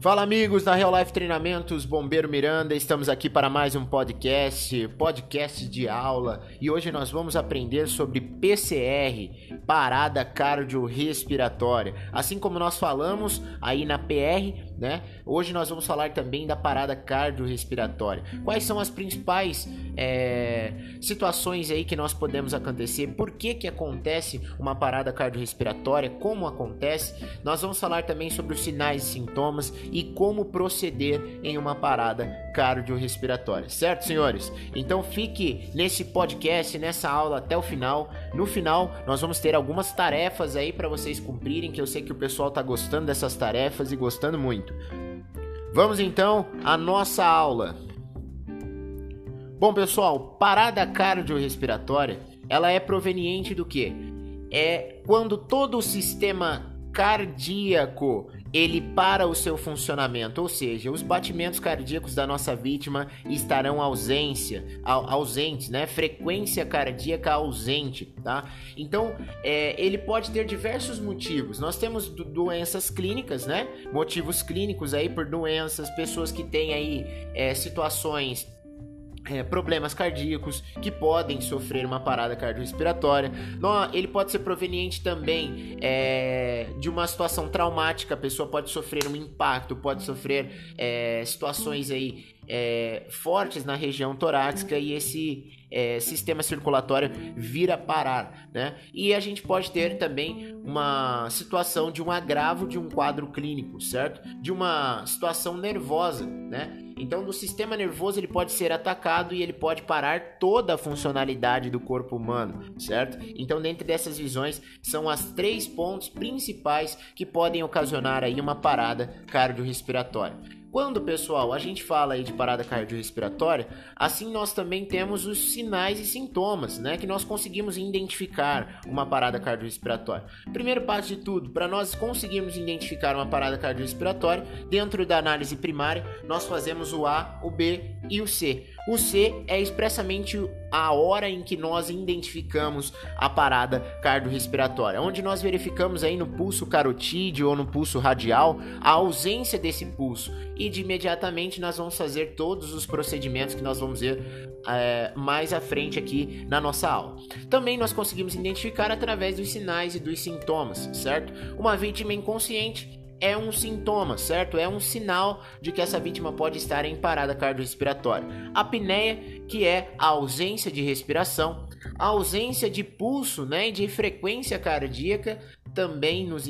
Fala amigos da Real Life Treinamentos, Bombeiro Miranda, estamos aqui para mais um podcast, podcast de aula, e hoje nós vamos aprender sobre PCR, parada cardiorrespiratória. Assim como nós falamos aí na PR, né? Hoje nós vamos falar também da parada cardiorrespiratória. Quais são as principais é, situações aí que nós podemos acontecer? Por que que acontece uma parada cardiorrespiratória? Como acontece? Nós vamos falar também sobre os sinais e sintomas e como proceder em uma parada cardiorrespiratória, certo, senhores? Então fique nesse podcast, nessa aula até o final. No final, nós vamos ter algumas tarefas aí para vocês cumprirem, que eu sei que o pessoal tá gostando dessas tarefas e gostando muito. Vamos então à nossa aula. Bom, pessoal, parada cardiorrespiratória, ela é proveniente do que? É quando todo o sistema cardíaco ele para o seu funcionamento, ou seja, os batimentos cardíacos da nossa vítima estarão ausência, ausentes, né? Frequência cardíaca ausente, tá? Então, é, ele pode ter diversos motivos. Nós temos doenças clínicas, né? Motivos clínicos aí por doenças, pessoas que têm aí é, situações é, problemas cardíacos que podem sofrer uma parada cardiorrespiratória. Ele pode ser proveniente também é, de uma situação traumática, a pessoa pode sofrer um impacto, pode sofrer é, situações aí é, fortes na região torácica e esse é, sistema circulatório vir a parar, né? E a gente pode ter também uma situação de um agravo de um quadro clínico, certo? De uma situação nervosa, né? Então, do sistema nervoso ele pode ser atacado e ele pode parar toda a funcionalidade do corpo humano, certo? Então, dentro dessas visões, são as três pontos principais que podem ocasionar aí uma parada cardiorrespiratória. Quando, pessoal, a gente fala aí de parada cardiorrespiratória, assim nós também temos os sinais e sintomas, né, que nós conseguimos identificar uma parada cardiorrespiratória. Primeiro passo de tudo, para nós conseguirmos identificar uma parada cardiorrespiratória, dentro da análise primária, nós fazemos o A, o B e o C. O C é expressamente a hora em que nós identificamos a parada cardiorrespiratória, onde nós verificamos aí no pulso carotídeo ou no pulso radial a ausência desse pulso e de imediatamente nós vamos fazer todos os procedimentos que nós vamos ver é, mais à frente aqui na nossa aula. Também nós conseguimos identificar através dos sinais e dos sintomas, certo? Uma vítima inconsciente é um sintoma, certo? É um sinal de que essa vítima pode estar em parada cardiorrespiratória. A apneia, que é a ausência de respiração, a ausência de pulso, né, e de frequência cardíaca também nos,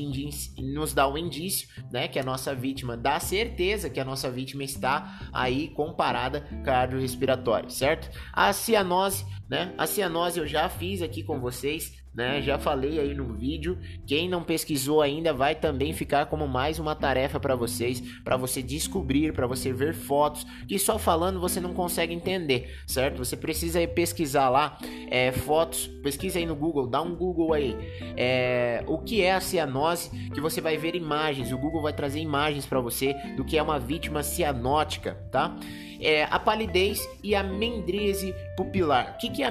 nos dá o um indício, né, que a nossa vítima dá certeza que a nossa vítima está aí com parada cardiorrespiratória, certo? A cianose, né? A cianose eu já fiz aqui com vocês, né? Já falei aí no vídeo. Quem não pesquisou ainda vai também ficar como mais uma tarefa para vocês, para você descobrir, para você ver fotos que só falando você não consegue entender, certo? Você precisa pesquisar lá é, fotos, pesquisa aí no Google, dá um Google aí. É, o que é a cianose? Que você vai ver imagens. O Google vai trazer imagens para você do que é uma vítima cianótica, tá? É, a palidez e a mendríase pupilar. O que, que é a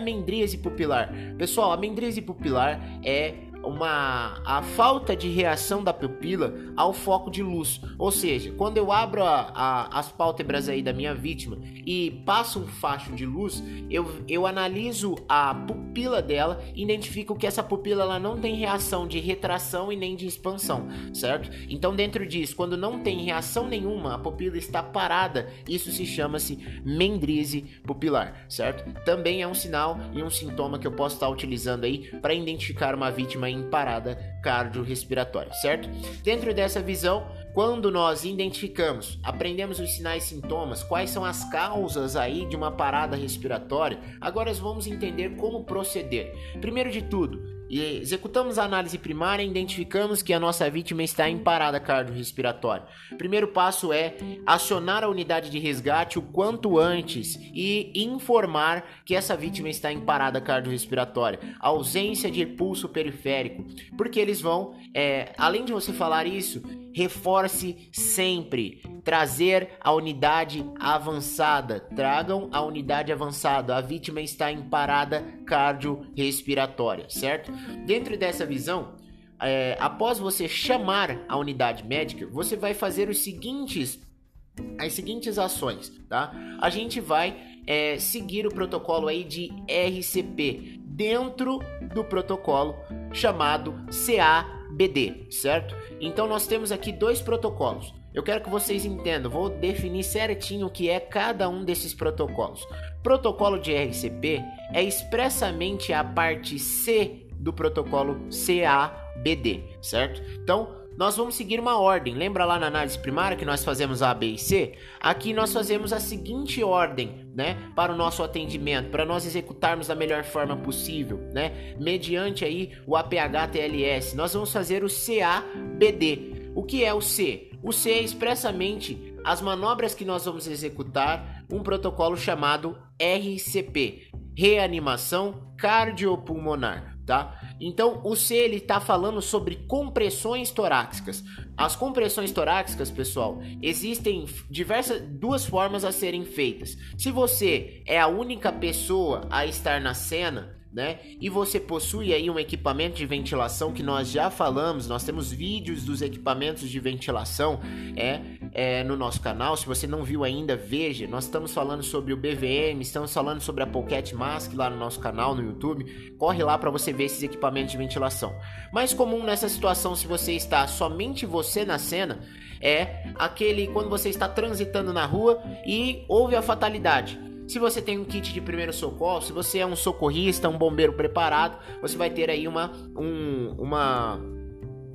pupilar? Pessoal, a pupilar é uma a falta de reação da pupila ao foco de luz. Ou seja, quando eu abro a, a, as pálpebras aí da minha vítima e passo um facho de luz, eu, eu analiso a pupila dela e identifico que essa pupila ela não tem reação de retração e nem de expansão, certo? Então, dentro disso, quando não tem reação nenhuma, a pupila está parada, isso se chama-se mendrise pupilar, certo? Também é um sinal e um sintoma que eu posso estar utilizando aí para identificar uma vítima em parada cardiorrespiratória, certo? Dentro dessa visão, quando nós identificamos, aprendemos os sinais e sintomas, quais são as causas aí de uma parada respiratória, agora vamos entender como proceder. Primeiro de tudo, e executamos a análise primária e identificamos que a nossa vítima está em parada cardiorrespiratória. Primeiro passo é acionar a unidade de resgate o quanto antes e informar que essa vítima está em parada cardiorrespiratória, ausência de pulso periférico, porque eles vão, é, além de você falar isso, reforce sempre trazer a unidade avançada. Tragam a unidade avançada. A vítima está em parada cardiorrespiratória, certo? Dentro dessa visão, é, após você chamar a unidade médica, você vai fazer os seguintes as seguintes ações, tá? A gente vai é, seguir o protocolo aí de RCP dentro do protocolo chamado CABD, certo? Então nós temos aqui dois protocolos. Eu quero que vocês entendam, vou definir certinho o que é cada um desses protocolos. Protocolo de RCP é expressamente a parte C do protocolo CABD, certo? Então, nós vamos seguir uma ordem. Lembra lá na análise primária que nós fazemos A, B e C? Aqui nós fazemos a seguinte ordem, né, para o nosso atendimento, para nós executarmos da melhor forma possível, né, mediante aí o APH TLS. Nós vamos fazer o CABD. O que é o C? O C é expressamente as manobras que nós vamos executar, um protocolo chamado RCP, reanimação cardiopulmonar, tá? Então, o C ele está falando sobre compressões torácicas. As compressões torácicas, pessoal, existem diversas duas formas a serem feitas. Se você é a única pessoa a estar na cena, né? E você possui aí um equipamento de ventilação que nós já falamos, nós temos vídeos dos equipamentos de ventilação é, é, no nosso canal. Se você não viu ainda, veja. Nós estamos falando sobre o BVM, estamos falando sobre a Pocket Mask lá no nosso canal no YouTube. Corre lá para você ver esses equipamentos de ventilação. Mais comum nessa situação, se você está somente você na cena, é aquele quando você está transitando na rua e houve a fatalidade. Se você tem um kit de primeiro socorro, se você é um socorrista, um bombeiro preparado, você vai ter aí uma um, uma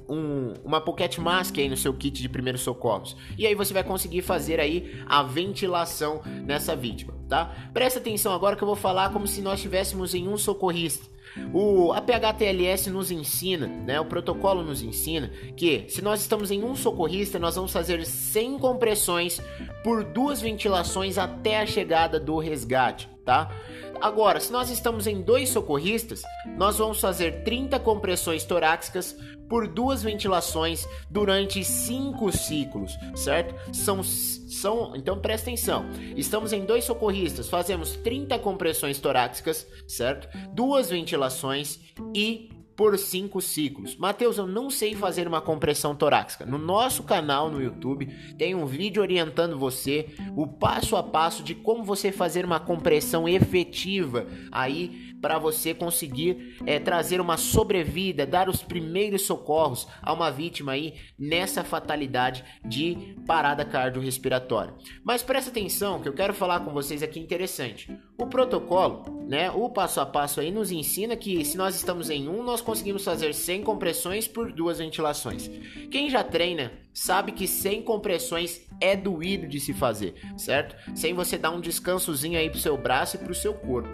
um, uma pocket mask aí no seu kit de primeiros socorros. E aí você vai conseguir fazer aí a ventilação nessa vítima, tá? Presta atenção agora que eu vou falar como se nós estivéssemos em um socorrista. O APHTLS nos ensina, né, o protocolo nos ensina que se nós estamos em um socorrista, nós vamos fazer 100 compressões por duas ventilações até a chegada do resgate, tá? Agora, se nós estamos em dois socorristas, nós vamos fazer 30 compressões torácicas por duas ventilações durante cinco ciclos, certo? São, são, então presta atenção. Estamos em dois socorristas, fazemos 30 compressões torácicas, certo? Duas ventilações e por cinco ciclos. Mateus, eu não sei fazer uma compressão torácica. No nosso canal no YouTube tem um vídeo orientando você o passo a passo de como você fazer uma compressão efetiva aí para você conseguir é, trazer uma sobrevida, dar os primeiros socorros a uma vítima aí nessa fatalidade de parada cardiorrespiratória. Mas presta atenção que eu quero falar com vocês aqui interessante. O protocolo, né, o passo a passo aí nos ensina que se nós estamos em um, nós conseguimos fazer 100 compressões por duas ventilações. Quem já treina sabe que 100 compressões é doído de se fazer, certo? Sem você dar um descansozinho aí pro seu braço e pro seu corpo.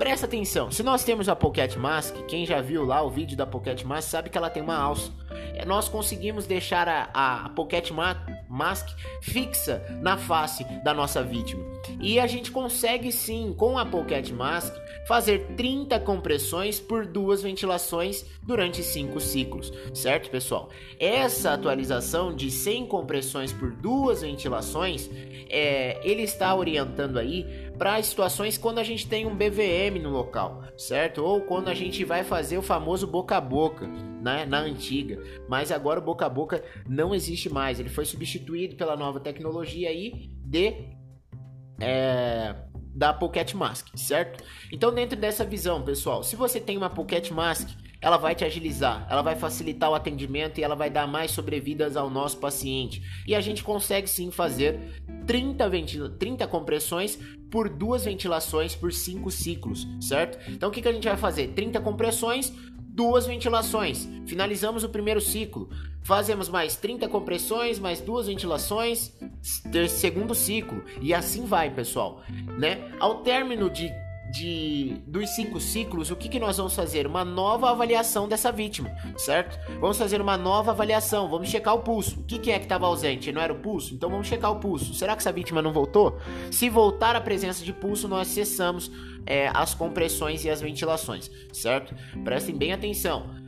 Presta atenção, se nós temos a Pocket Mask, quem já viu lá o vídeo da Pocket Mask sabe que ela tem uma alça. É, nós conseguimos deixar a, a Pocket Mask fixa na face da nossa vítima. E a gente consegue sim, com a Pocket Mask, fazer 30 compressões por duas ventilações durante 5 ciclos, certo pessoal? Essa atualização de 100 compressões por duas ventilações, é, ele está orientando aí para situações quando a gente tem um BVM no local, certo? Ou quando a gente vai fazer o famoso boca a boca, na antiga. Mas agora o boca a boca não existe mais, ele foi substituído pela nova tecnologia aí de é, da Pocket Mask, certo? Então dentro dessa visão, pessoal, se você tem uma Pocket Mask ela vai te agilizar, ela vai facilitar o atendimento e ela vai dar mais sobrevidas ao nosso paciente. E a gente consegue sim fazer 30, ventila 30 compressões por duas ventilações por 5 ciclos, certo? Então o que, que a gente vai fazer? 30 compressões, duas ventilações. Finalizamos o primeiro ciclo. Fazemos mais 30 compressões, mais duas ventilações, segundo ciclo. E assim vai, pessoal. Né? Ao término de de dos cinco ciclos, o que, que nós vamos fazer? Uma nova avaliação dessa vítima, certo? Vamos fazer uma nova avaliação, vamos checar o pulso. O que, que é que estava ausente? Não era o pulso? Então vamos checar o pulso. Será que essa vítima não voltou? Se voltar a presença de pulso, nós cessamos é, as compressões e as ventilações, certo? Prestem bem atenção.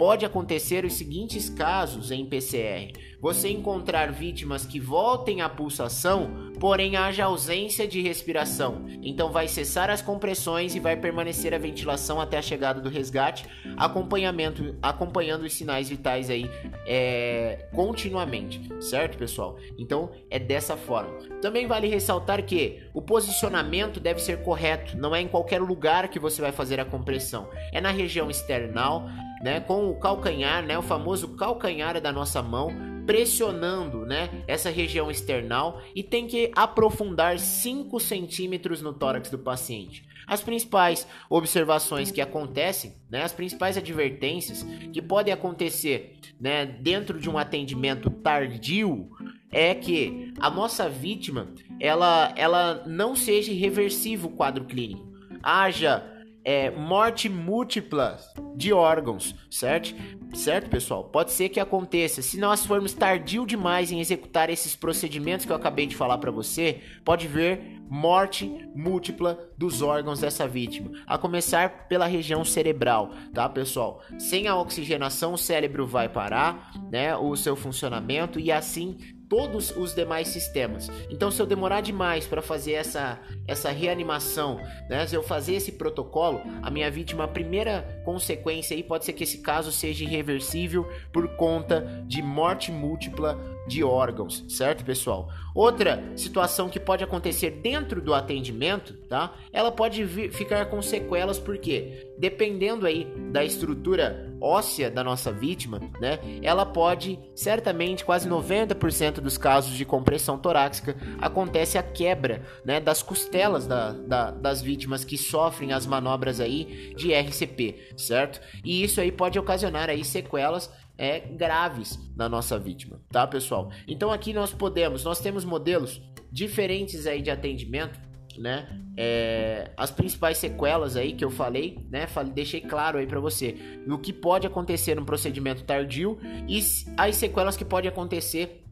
Pode acontecer os seguintes casos em PCR: você encontrar vítimas que voltem à pulsação, porém haja ausência de respiração. Então vai cessar as compressões e vai permanecer a ventilação até a chegada do resgate, acompanhamento, acompanhando os sinais vitais aí é, continuamente, certo, pessoal? Então é dessa forma. Também vale ressaltar que o posicionamento deve ser correto, não é em qualquer lugar que você vai fazer a compressão, é na região external né, com o calcanhar, né, o famoso calcanhar da nossa mão, pressionando, né, essa região external e tem que aprofundar 5 centímetros no tórax do paciente. As principais observações que acontecem, né, as principais advertências que podem acontecer, né, dentro de um atendimento tardio é que a nossa vítima ela, ela não seja irreversível o quadro clínico. Haja é, morte múltipla de órgãos, certo? Certo, pessoal? Pode ser que aconteça. Se nós formos tardio demais em executar esses procedimentos que eu acabei de falar para você, pode ver morte múltipla dos órgãos dessa vítima, a começar pela região cerebral, tá, pessoal? Sem a oxigenação, o cérebro vai parar, né, o seu funcionamento e assim todos os demais sistemas. Então, se eu demorar demais para fazer essa, essa reanimação, né, se eu fazer esse protocolo, a minha vítima, a primeira consequência aí pode ser que esse caso seja irreversível por conta de morte múltipla de órgãos, certo, pessoal? Outra situação que pode acontecer dentro do atendimento, tá? Ela pode vir, ficar com sequelas porque dependendo aí da estrutura óssea da nossa vítima, né? Ela pode, certamente, quase 90% dos casos de compressão torácica acontece a quebra, né, das costelas da, da, das vítimas que sofrem as manobras aí de RCP, certo? E isso aí pode ocasionar aí sequelas é, graves na nossa vítima, tá, pessoal? Então aqui nós podemos, nós temos modelos diferentes aí de atendimento, né? É, as principais sequelas aí que eu falei, né? Falei, deixei claro aí para você o que pode acontecer no procedimento tardio e as sequelas que pode acontecer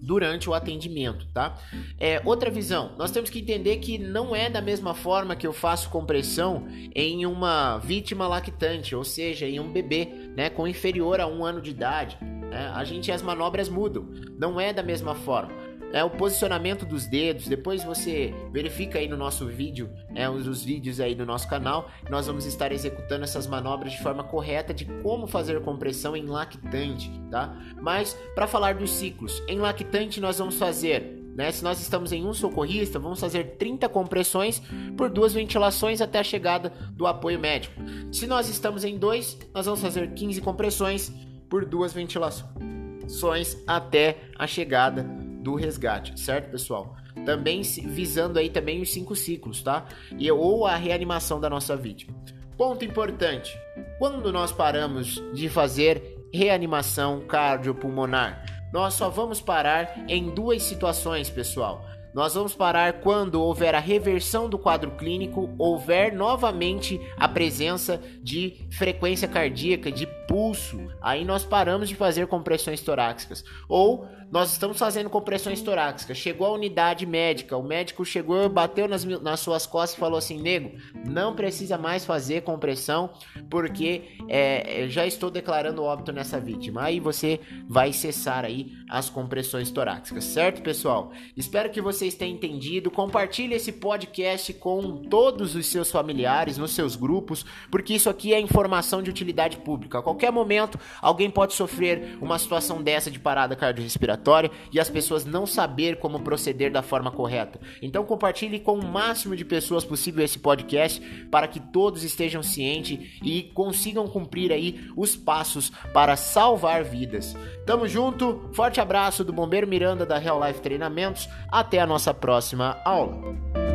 durante o atendimento, tá? É, outra visão, nós temos que entender que não é da mesma forma que eu faço compressão em uma vítima lactante, ou seja, em um bebê, né, com inferior a um ano de idade. Né? A gente as manobras mudam, não é da mesma forma é o posicionamento dos dedos. Depois você verifica aí no nosso vídeo, é, os vídeos aí no nosso canal. Nós vamos estar executando essas manobras de forma correta de como fazer compressão em lactante, tá? Mas para falar dos ciclos, em lactante nós vamos fazer né? Se nós estamos em um socorrista, vamos fazer 30 compressões por duas ventilações até a chegada do apoio médico. Se nós estamos em dois, nós vamos fazer 15 compressões por duas ventilações até a chegada do resgate, certo, pessoal? Também visando aí também os cinco ciclos, tá? E ou a reanimação da nossa vítima. Ponto importante: quando nós paramos de fazer reanimação cardiopulmonar, nós só vamos parar em duas situações, pessoal. Nós vamos parar quando houver a reversão do quadro clínico, houver novamente a presença de frequência cardíaca, de pulso. Aí nós paramos de fazer compressões torácicas. Ou nós estamos fazendo compressões torácicas. Chegou a unidade médica, o médico chegou, bateu nas, nas suas costas e falou assim: nego, não precisa mais fazer compressão porque é, já estou declarando óbito nessa vítima. Aí você vai cessar aí as compressões torácicas, certo, pessoal? Espero que vocês tenham entendido. Compartilhe esse podcast com todos os seus familiares, nos seus grupos, porque isso aqui é informação de utilidade pública. Qualquer momento, alguém pode sofrer uma situação dessa de parada cardiorrespiratória respiratória e as pessoas não saber como proceder da forma correta. Então compartilhe com o máximo de pessoas possível esse podcast para que todos estejam cientes e consigam cumprir aí os passos para salvar vidas. Tamo junto, forte abraço do Bombeiro Miranda da Real Life Treinamentos, até a nossa próxima aula.